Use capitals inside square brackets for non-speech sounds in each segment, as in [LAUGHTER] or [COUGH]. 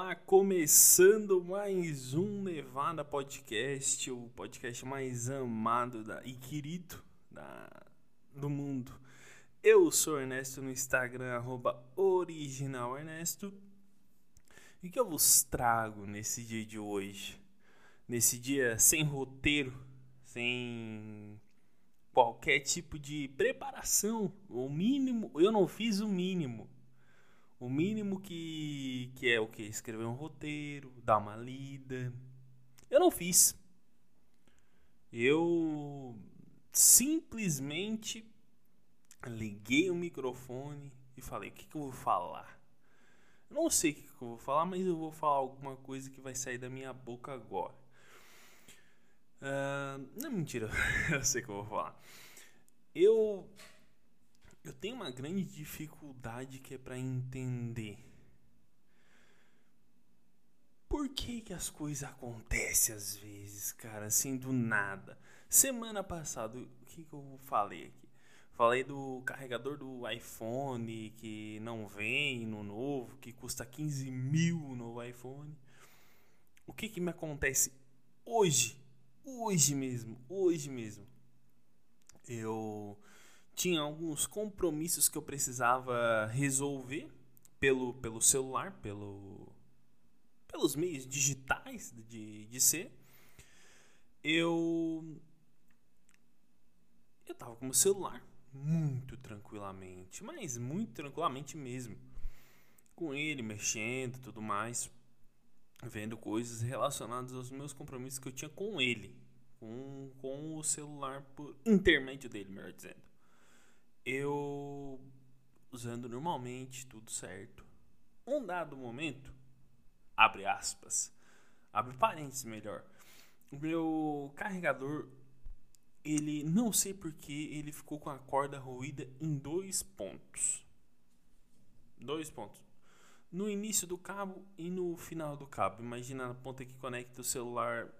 Olá, começando mais um Nevada Podcast, o podcast mais amado da, e querido da, do mundo. Eu sou Ernesto no Instagram, arroba originalernesto. E o que eu vos trago nesse dia de hoje? Nesse dia sem roteiro, sem qualquer tipo de preparação, o mínimo, eu não fiz o mínimo o mínimo que, que é o que? Escrever um roteiro, dar uma lida. Eu não fiz. Eu simplesmente liguei o microfone e falei: o que, que eu vou falar? Não sei o que, que eu vou falar, mas eu vou falar alguma coisa que vai sair da minha boca agora. Uh, não, mentira, [LAUGHS] eu sei o que eu vou falar. Eu eu tenho uma grande dificuldade que é para entender por que, que as coisas acontecem às vezes, cara, assim do nada. Semana passada, o que, que eu falei aqui? Falei do carregador do iPhone que não vem no novo, que custa 15 mil no iPhone. O que, que me acontece hoje? Hoje mesmo, hoje mesmo. Eu tinha alguns compromissos que eu precisava resolver pelo, pelo celular, pelo, pelos meios digitais de, de ser. Eu eu tava com o celular muito tranquilamente, mas muito tranquilamente mesmo. Com ele mexendo, tudo mais, vendo coisas relacionadas aos meus compromissos que eu tinha com ele, com, com o celular por intermédio dele, melhor dizendo eu usando normalmente, tudo certo. Um dado momento, abre aspas, abre parênteses melhor. O meu carregador, ele não sei porque ele ficou com a corda ruída em dois pontos. Dois pontos. No início do cabo e no final do cabo. Imagina a ponta que conecta o celular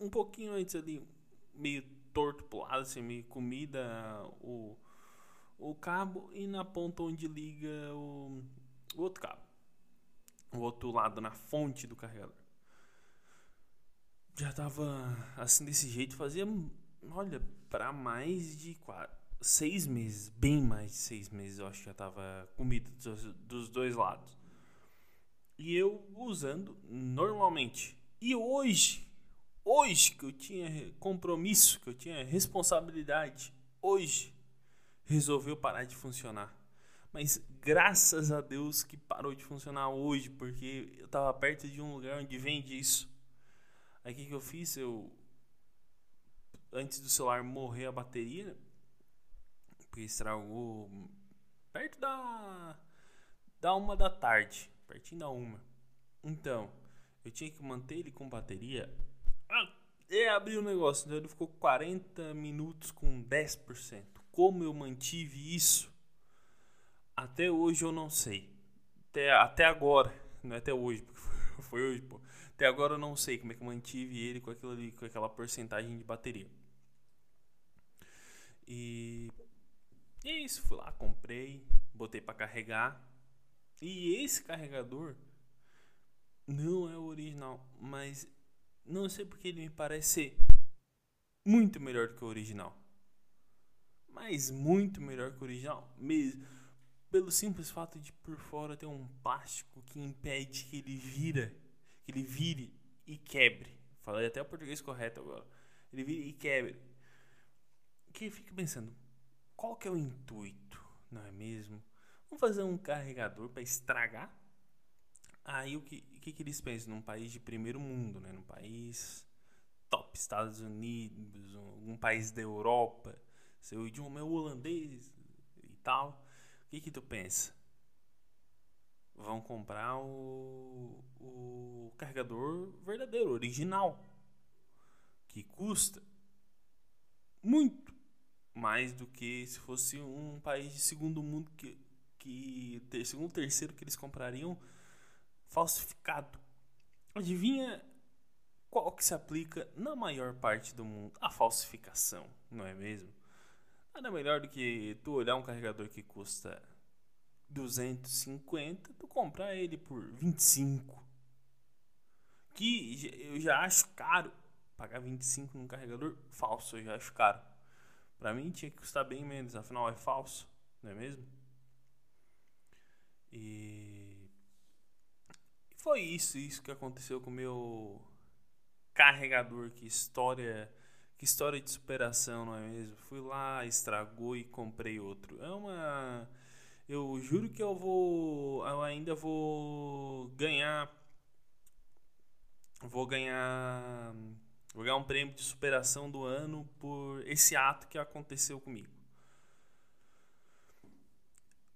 um pouquinho antes ali, meio torto pro lado, assim, meio comida o, o cabo e na ponta onde liga o, o outro cabo. O outro lado, na fonte do carregador. Já tava assim desse jeito, fazia, olha, para mais de quatro, seis meses, bem mais de seis meses, eu acho que já tava comida dos, dos dois lados. E eu usando normalmente. E hoje, hoje que eu tinha compromisso, que eu tinha responsabilidade, hoje resolveu parar de funcionar. Mas graças a Deus que parou de funcionar hoje, porque eu estava perto de um lugar onde vende isso. Aí o que, que eu fiz? Eu antes do celular morrer a bateria, porque estragou perto da da uma da tarde, pertinho da uma. Então, eu tinha que manter ele com bateria é abrir o negócio, então ele ficou 40 minutos com 10%. Como eu mantive isso? Até hoje eu não sei. Até, até agora, não é até hoje, porque [LAUGHS] foi hoje, pô. Até agora eu não sei como é que eu mantive ele com, aquilo ali, com aquela porcentagem de bateria. E, e é isso, fui lá, comprei, botei para carregar. E esse carregador não é o original, mas não sei porque ele me parece muito melhor que o original. Mas muito melhor que o original mesmo. Pelo simples fato de por fora ter um plástico que impede que ele vira, que ele vire e quebre. Falei até o português correto agora. Ele vire e quebre. Que fica pensando, qual que é o intuito, não é mesmo? Vamos fazer um carregador para estragar? Aí o que, que, que eles pensam? Num país de primeiro mundo, né? Num país top, Estados Unidos, um país da Europa, seu idioma é holandês e tal. O que que tu pensa? Vão comprar o, o carregador verdadeiro, original, que custa muito mais do que se fosse um país de segundo mundo que, que segundo terceiro que eles comprariam falsificado. Adivinha qual que se aplica na maior parte do mundo? A falsificação, não é mesmo? Nada melhor do que tu olhar um carregador que custa 250, tu compra ele por 25. Que eu já acho caro. Pagar 25 num carregador falso, eu já acho caro. Pra mim tinha que custar bem menos, afinal é falso, não é mesmo? E foi isso, isso que aconteceu com o meu carregador, que história, que história de superação, não é mesmo? Fui lá, estragou e comprei outro. É uma eu juro que eu vou eu ainda vou ganhar vou ganhar vou ganhar um prêmio de superação do ano por esse ato que aconteceu comigo.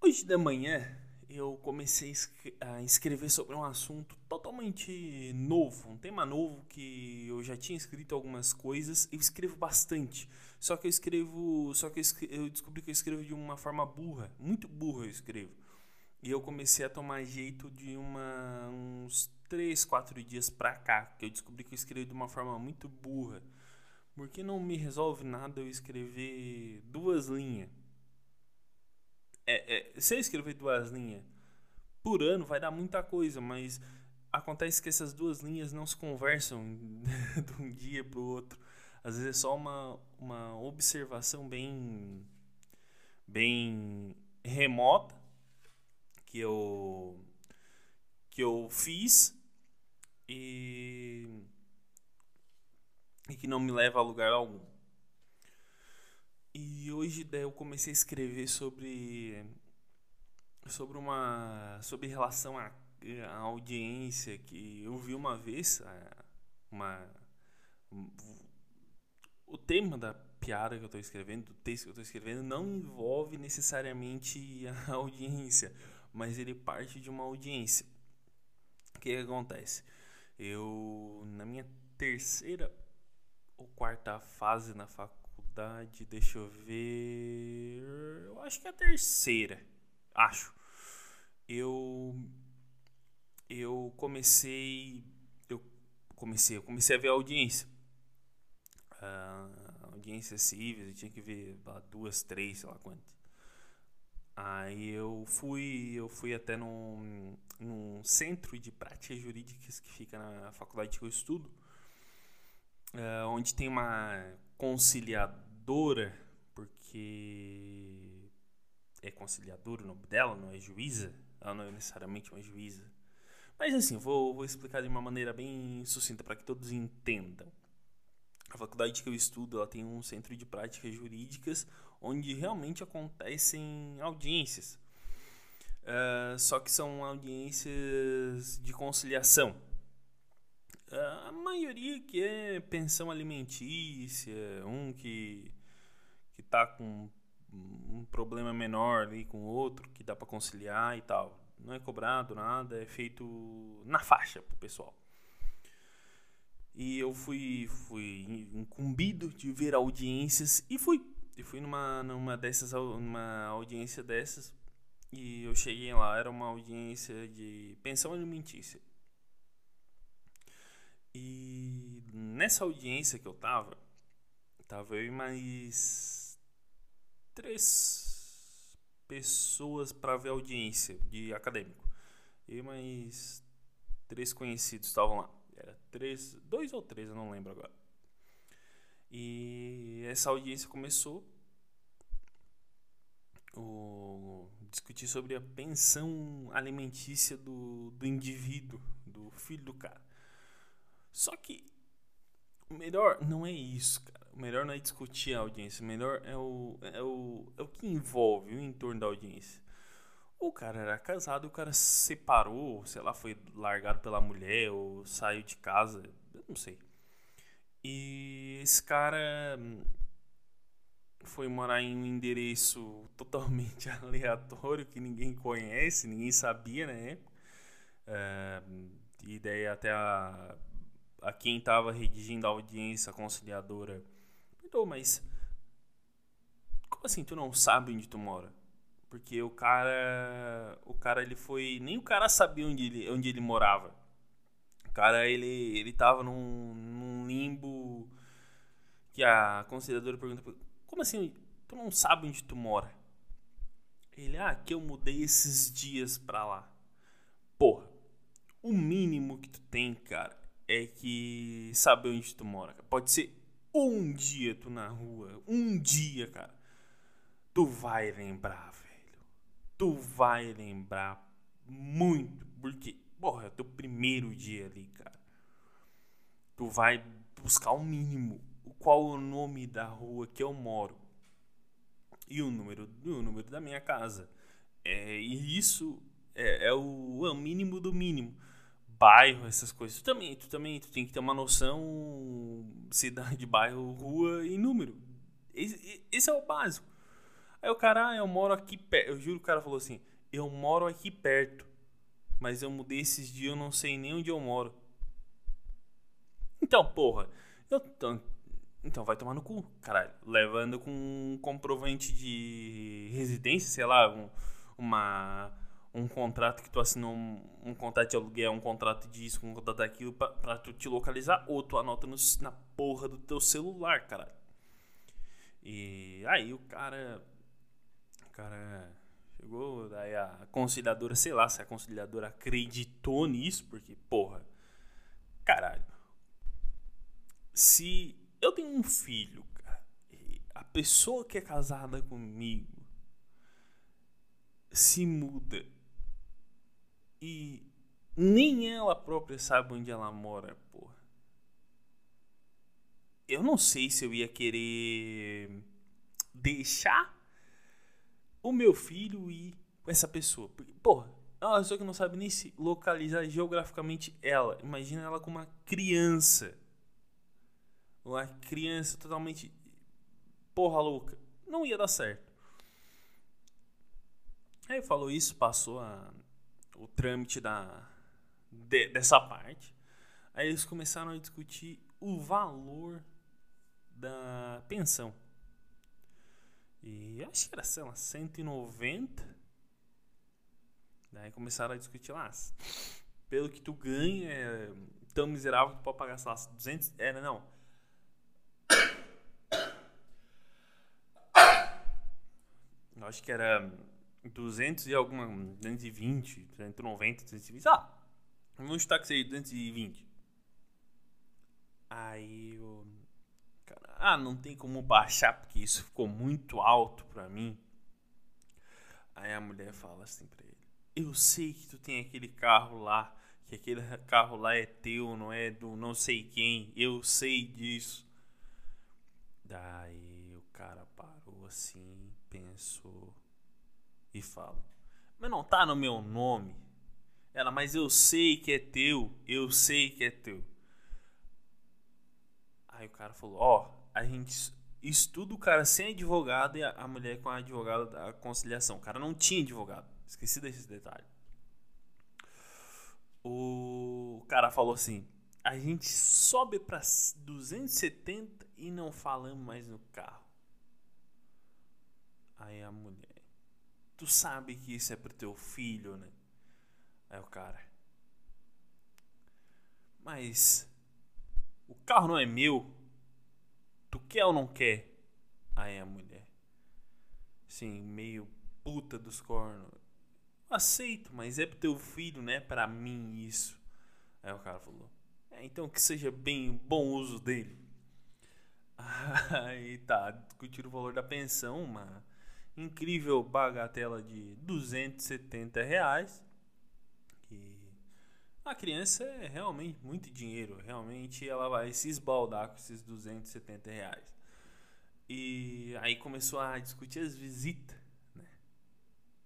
Hoje de manhã eu comecei a escrever sobre um assunto totalmente novo, um tema novo que eu já tinha escrito algumas coisas, eu escrevo bastante. Só que eu escrevo, só que eu descobri que eu escrevo de uma forma burra, muito burra eu escrevo. E eu comecei a tomar jeito de uma uns 3, 4 dias pra cá, que eu descobri que eu escrevo de uma forma muito burra. Porque não me resolve nada eu escrever duas linhas é, é, se eu escrever duas linhas por ano, vai dar muita coisa, mas acontece que essas duas linhas não se conversam [LAUGHS] de um dia para o outro. Às vezes é só uma, uma observação bem, bem remota que eu, que eu fiz e, e que não me leva a lugar algum. E hoje daí eu comecei a escrever sobre sobre uma sobre relação à, à audiência que eu vi uma vez uma o tema da piada que eu estou escrevendo, do texto que eu estou escrevendo, não envolve necessariamente a [LAUGHS] audiência, mas ele parte de uma audiência. O que, que acontece? Eu, na minha terceira ou quarta fase na faculdade, faculdade, deixa eu ver. Eu acho que é a terceira. Acho. Eu. Eu comecei. Eu comecei, eu comecei a ver a audiência. Uh, audiências cíveis, eu tinha que ver duas, três, sei lá quantas. Aí eu fui, eu fui até num, num centro de práticas jurídicas que fica na faculdade que eu estudo, uh, onde tem uma conciliadora, porque é conciliadora o nome dela, não é juíza. Ela não é necessariamente uma juíza. Mas assim, vou, vou explicar de uma maneira bem sucinta para que todos entendam. A faculdade que eu estudo ela tem um centro de práticas jurídicas onde realmente acontecem audiências. Uh, só que são audiências de conciliação a maioria que é pensão alimentícia, um que que tá com um problema menor ali com outro, que dá para conciliar e tal. Não é cobrado nada, é feito na faixa pro pessoal. E eu fui fui incumbido de ver audiências e fui. E fui numa numa dessas numa audiência dessas e eu cheguei lá, era uma audiência de pensão alimentícia. E nessa audiência que eu tava, tava eu e mais três pessoas para ver a audiência de acadêmico. E mais três conhecidos estavam lá. Era três, dois ou três, eu não lembro agora. E essa audiência começou o discutir sobre a pensão alimentícia do, do indivíduo, do filho do cara. Só que o melhor não é isso, cara. O melhor não é discutir a audiência. O melhor é o, é o, é o que envolve o entorno da audiência. O cara era casado, o cara se separou, sei lá, foi largado pela mulher ou saiu de casa, eu não sei. E esse cara hum, foi morar em um endereço [LAUGHS] totalmente aleatório que ninguém conhece, ninguém sabia né? época. É, e daí até a a quem estava redigindo a audiência conciliadora, perguntou, mas como assim tu não sabe onde tu mora? Porque o cara, o cara ele foi, nem o cara sabia onde ele, onde ele morava. O cara ele ele tava num, num limbo que a conciliadora pergunta, como assim tu não sabe onde tu mora? Ele, ah, que eu mudei esses dias pra lá. Porra, o mínimo que tu tem, cara, é que saber onde tu mora. Pode ser um dia tu na rua, um dia, cara. Tu vai lembrar, velho. Tu vai lembrar muito, porque, porra, é teu primeiro dia ali, cara. Tu vai buscar o mínimo. Qual o nome da rua que eu moro? E o número, o número da minha casa. É, e isso é, é, o, é o mínimo do mínimo bairro, essas coisas. Tu também, tu também tu tem que ter uma noção cidade, [LAUGHS] bairro, rua e número. Esse, esse é o básico. Aí o cara, ah, eu moro aqui perto. Eu juro o cara falou assim: eu moro aqui perto. Mas eu mudei esses dias, eu não sei nem onde eu moro. Então, porra. Eu, então, então vai tomar no cu, caralho. Levando com um comprovante de residência, sei lá, um, uma um contrato que tu assinou um, um, contrato de aluguel, um contrato disso, um contrato daquilo pra, pra tu te localizar, ou tu anota no, na porra do teu celular, cara. E aí o cara. O cara chegou, daí a conciliadora, sei lá se a conciliadora acreditou nisso, porque, porra, caralho. Se eu tenho um filho, cara, a pessoa que é casada comigo se muda e nem ela própria sabe onde ela mora, porra. Eu não sei se eu ia querer deixar o meu filho ir com essa pessoa. Porque, porra, é uma pessoa que não sabe nem se localizar geograficamente ela. Imagina ela com uma criança. Uma criança totalmente porra louca. Não ia dar certo. Aí falou isso, passou a o trâmite da, de, dessa parte. Aí eles começaram a discutir o valor da pensão. E acho que era, sei lá, 190. Daí começaram a discutir lá. Pelo que tu ganha, é tão miserável que tu pode pagar, sei lá, 200. Era, não. [COUGHS] Eu acho que era 200 e alguma. 220, 190, 220. Ah, vamos chutar que seja 220. Aí eu. Cara, ah, não tem como baixar porque isso ficou muito alto pra mim. Aí a mulher fala assim pra ele: Eu sei que tu tem aquele carro lá, que aquele carro lá é teu, não é do não sei quem. Eu sei disso. Daí o cara parou assim, pensou e falo: Mas não tá no meu nome. Ela, mas eu sei que é teu, eu sei que é teu. Aí o cara falou: Ó, oh, a gente estuda o cara sem advogado e a mulher com a advogada da conciliação. O cara não tinha advogado. Esqueci desse detalhe. O cara falou assim: a gente sobe para 270 e não falamos mais no carro. Aí a mulher tu sabe que isso é pro teu filho, né? Aí o cara. Mas o carro não é meu. Tu quer ou não quer? Aí a mulher. Sim, meio puta dos cornos. Aceito, mas é pro teu filho, né? Pra mim isso. Aí o cara falou. É, então que seja bem bom uso dele. [LAUGHS] Aí tá, discutiram o valor da pensão, mas incrível bagatela de 270 reais. Que a criança é realmente muito dinheiro. Realmente ela vai se esbaldar com esses 270 reais. E aí começou a discutir as visitas. Né?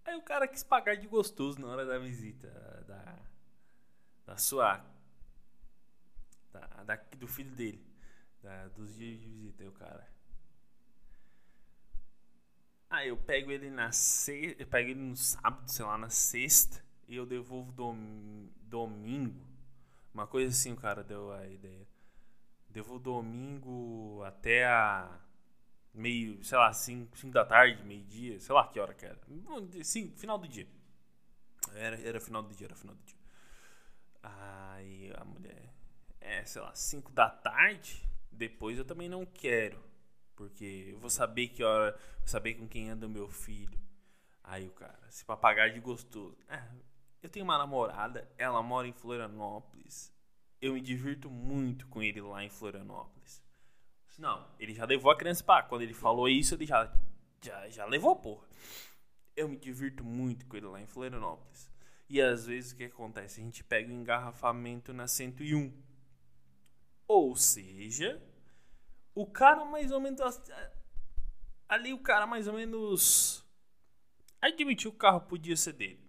Aí o cara quis pagar de gostoso na hora da visita. Da, da sua. Da, da, do filho dele. Da, dos dias de visita. Aí o cara. Aí eu pego ele na sexta, eu pego ele no sábado, sei lá, na sexta, e eu devolvo dom, domingo. Uma coisa assim o cara deu a ideia. Devolvo domingo até a meio, sei lá, 5 da tarde, meio-dia, sei lá que hora que era. Sim, final do dia. Era, era final do dia, era final do dia. Aí a mulher, é, sei lá, 5 da tarde, depois eu também não quero. Porque eu vou saber que hora. Vou saber com quem anda o meu filho. Aí o cara, se pagar de gostoso. É, eu tenho uma namorada, ela mora em Florianópolis. Eu me divirto muito com ele lá em Florianópolis. Não, ele já levou a criança para Quando ele falou isso, ele já, já, já levou, porra. Eu me divirto muito com ele lá em Florianópolis. E às vezes o que acontece? A gente pega o um engarrafamento na 101. Ou seja, o cara mais ou menos. Ali o cara mais ou menos. Admitiu que o carro podia ser dele.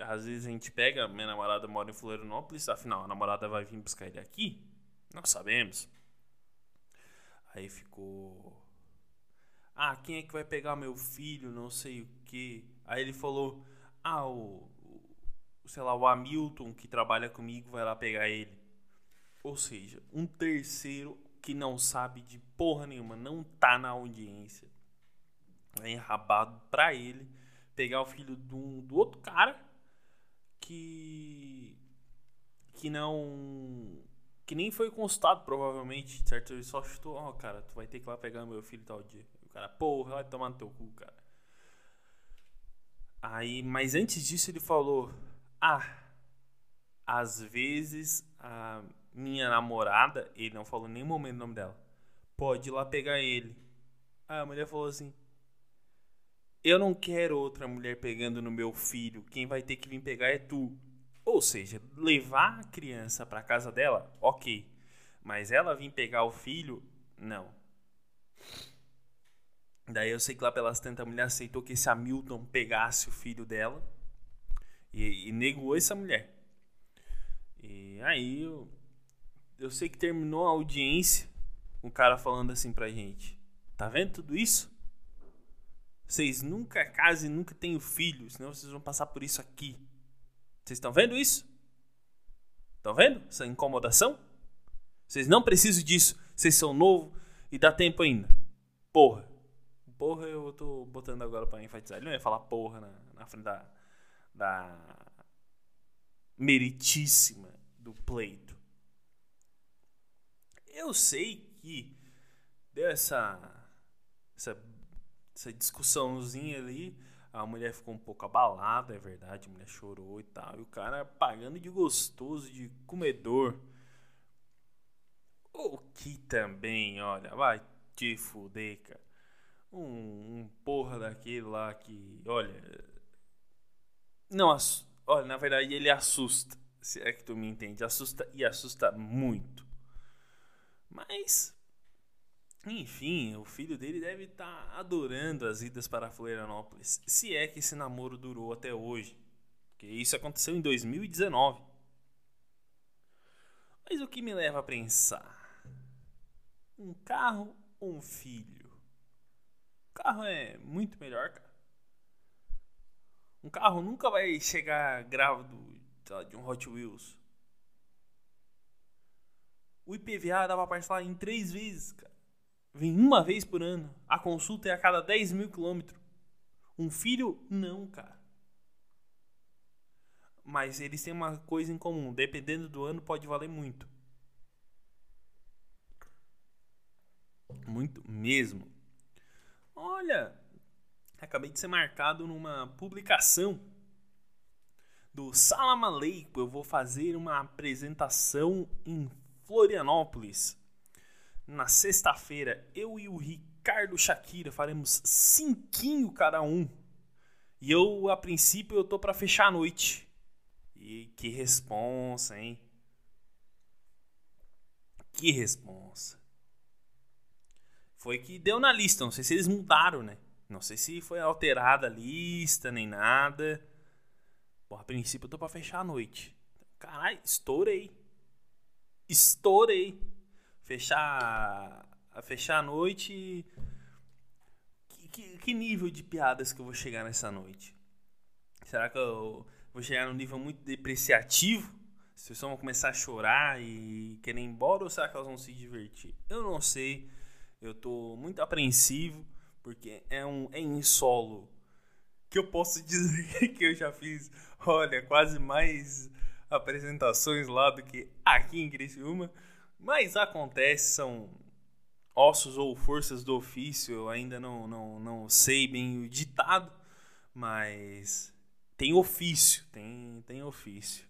Às vezes a gente pega, minha namorada mora em Florianópolis, afinal a namorada vai vir buscar ele aqui. Nós sabemos. Aí ficou. Ah, quem é que vai pegar meu filho? Não sei o que. Aí ele falou: Ah, o, o. Sei lá, o Hamilton que trabalha comigo vai lá pegar ele. Ou seja, um terceiro que não sabe de porra nenhuma, não tá na audiência, é enrabado pra ele pegar o filho do, do outro cara que que não que nem foi consultado provavelmente, certo? Ele só chutou, ó, oh, cara, tu vai ter que ir lá pegar meu filho tal dia. O cara, porra, vai tomar no teu cu, cara. Aí, mas antes disso ele falou: "Ah, às vezes a minha namorada, ele não falou nem momento o nome dela, pode ir lá pegar ele. Aí a mulher falou assim: Eu não quero outra mulher pegando no meu filho, quem vai ter que vir pegar é tu. Ou seja, levar a criança para casa dela, ok. Mas ela vir pegar o filho, não. Daí eu sei que lá pelas tantas a mulher aceitou que esse Hamilton pegasse o filho dela e, e negou essa mulher. E aí eu, eu sei que terminou a audiência, um cara falando assim pra gente: Tá vendo tudo isso? Vocês nunca casem, nunca tenham filhos, senão vocês vão passar por isso aqui. Vocês estão vendo isso? Estão vendo essa incomodação? Vocês não precisam disso. Vocês são novos e dá tempo ainda. Porra. Porra eu tô botando agora pra enfatizar. Ele não ia falar porra na, na frente da, da meritíssima do pleito. Eu sei que deu essa, essa, essa discussãozinha ali. A mulher ficou um pouco abalada, é verdade. A mulher chorou e tal. E o cara pagando de gostoso, de comedor. O que também, olha, vai te fuder, cara. Um, um porra daquele lá que, olha. Não, olha, na verdade ele assusta. Se é que tu me entende. Assusta e assusta muito. Mas, enfim, o filho dele deve estar tá adorando as idas para Florianópolis, se é que esse namoro durou até hoje. Porque isso aconteceu em 2019. Mas o que me leva a pensar? Um carro ou um filho? O carro é muito melhor, cara. Um carro nunca vai chegar grávido de um Hot Wheels. O IPVA dá pra parcelar em três vezes, cara. Vem uma vez por ano. A consulta é a cada 10 mil quilômetros. Um filho, não, cara. Mas eles têm uma coisa em comum. Dependendo do ano, pode valer muito. Muito mesmo. Olha, acabei de ser marcado numa publicação do Salamaleico. Eu vou fazer uma apresentação em Florianópolis. Na sexta-feira, eu e o Ricardo Shakira faremos cinquinho cada um. E eu, a princípio, eu tô para fechar a noite. E que responsa, hein? Que responsa. Foi que deu na lista, não sei se eles mudaram, né? Não sei se foi alterada a lista nem nada. Bom, a princípio eu tô pra fechar a noite. Caralho, estourei estourei. Fechar, fechar a noite. Que, que, que, nível de piadas que eu vou chegar nessa noite? Será que eu vou chegar num nível muito depreciativo? As pessoas vão começar a chorar e querer ir embora ou será que elas vão se divertir? Eu não sei. Eu tô muito apreensivo porque é um é em solo que eu posso [LAUGHS] dizer que eu já fiz, olha, quase mais apresentações lá do que aqui em Criciúma. Mas acontece, são ossos ou forças do ofício, eu ainda não, não, não sei bem o ditado, mas tem ofício, tem, tem ofício.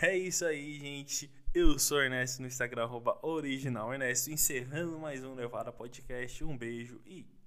É isso aí, gente. Eu sou Ernesto no Instagram, arroba original Ernesto, encerrando mais um Levada Podcast. Um beijo e!